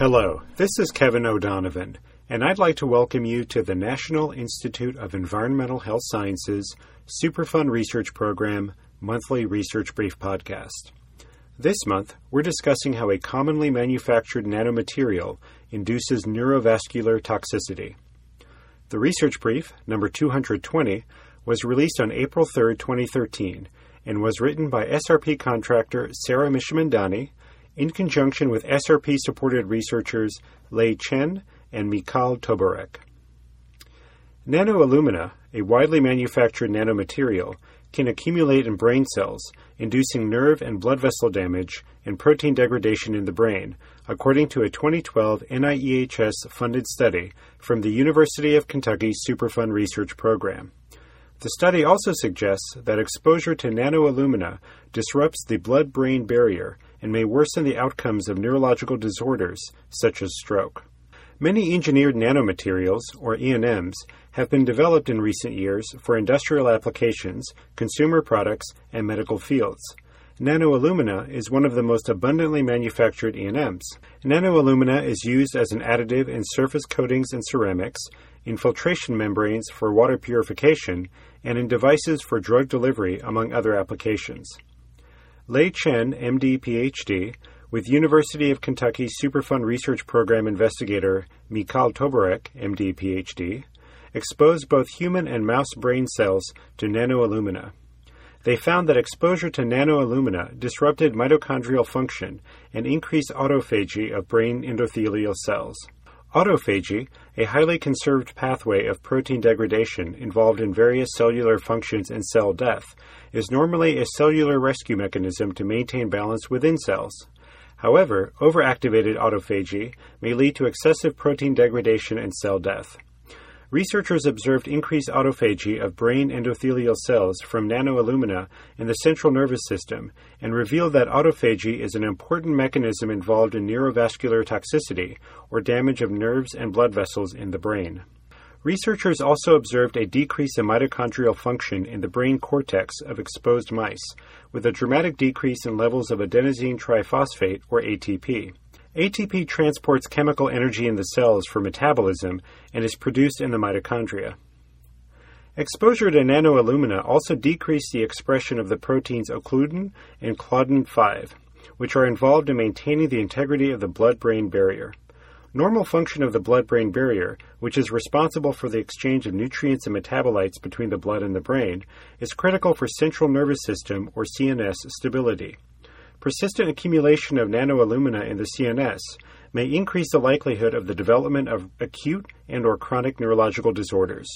Hello, this is Kevin O'Donovan, and I'd like to welcome you to the National Institute of Environmental Health Sciences Superfund Research Program Monthly Research Brief Podcast. This month, we're discussing how a commonly manufactured nanomaterial induces neurovascular toxicity. The research brief, number 220, was released on April 3, 2013, and was written by SRP contractor Sarah Mishamandani in conjunction with SRP supported researchers Lei Chen and Michal Toborek. Nanoalumina, a widely manufactured nanomaterial, can accumulate in brain cells, inducing nerve and blood vessel damage and protein degradation in the brain, according to a 2012 NIEHS funded study from the University of Kentucky Superfund Research Program. The study also suggests that exposure to nanoalumina disrupts the blood brain barrier and may worsen the outcomes of neurological disorders such as stroke. Many engineered nanomaterials, or ENMs, have been developed in recent years for industrial applications, consumer products, and medical fields. Nanoalumina is one of the most abundantly manufactured ENMs. Nanoalumina is used as an additive in surface coatings and ceramics, in filtration membranes for water purification, and in devices for drug delivery, among other applications. Lei Chen, MD, PhD, with University of Kentucky Superfund Research Program investigator Mikhail Toborek, MD, PhD, exposed both human and mouse brain cells to nanoalumina. They found that exposure to nanoalumina disrupted mitochondrial function and increased autophagy of brain endothelial cells. Autophagy, a highly conserved pathway of protein degradation involved in various cellular functions and cell death, is normally a cellular rescue mechanism to maintain balance within cells. However, overactivated autophagy may lead to excessive protein degradation and cell death. Researchers observed increased autophagy of brain endothelial cells from nanoalumina in the central nervous system and revealed that autophagy is an important mechanism involved in neurovascular toxicity, or damage of nerves and blood vessels in the brain. Researchers also observed a decrease in mitochondrial function in the brain cortex of exposed mice, with a dramatic decrease in levels of adenosine triphosphate, or ATP. ATP transports chemical energy in the cells for metabolism and is produced in the mitochondria. Exposure to nanoalumina also decreased the expression of the proteins occludin and claudin 5, which are involved in maintaining the integrity of the blood brain barrier. Normal function of the blood brain barrier, which is responsible for the exchange of nutrients and metabolites between the blood and the brain, is critical for central nervous system or CNS stability. Persistent accumulation of nanoalumina in the CNS may increase the likelihood of the development of acute and or chronic neurological disorders.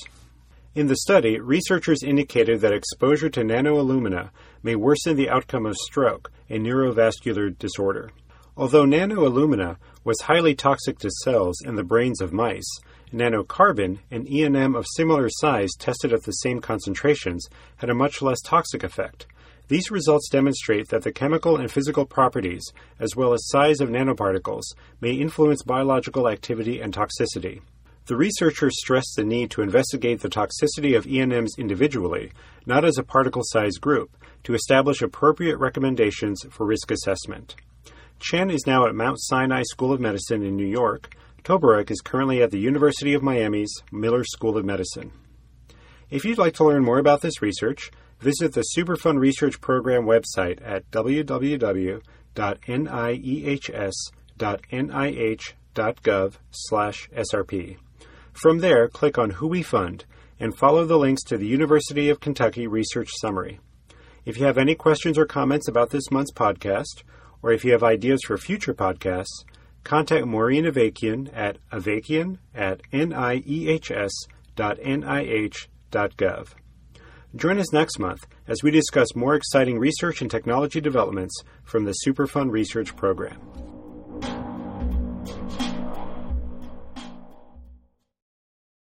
In the study, researchers indicated that exposure to nanoalumina may worsen the outcome of stroke, a neurovascular disorder. Although nanoalumina was highly toxic to cells in the brains of mice, nanocarbon, an ENM of similar size tested at the same concentrations, had a much less toxic effect. These results demonstrate that the chemical and physical properties, as well as size of nanoparticles, may influence biological activity and toxicity. The researchers stressed the need to investigate the toxicity of ENMs individually, not as a particle size group, to establish appropriate recommendations for risk assessment. Chen is now at Mount Sinai School of Medicine in New York. Toborek is currently at the University of Miami's Miller School of Medicine. If you'd like to learn more about this research, Visit the Superfund Research Program website at www.niehs.nih.gov/srp. From there, click on Who We Fund and follow the links to the University of Kentucky Research Summary. If you have any questions or comments about this month's podcast, or if you have ideas for future podcasts, contact Maureen Avakian at avakian at niehs.nih.gov. Join us next month as we discuss more exciting research and technology developments from the Superfund Research Program.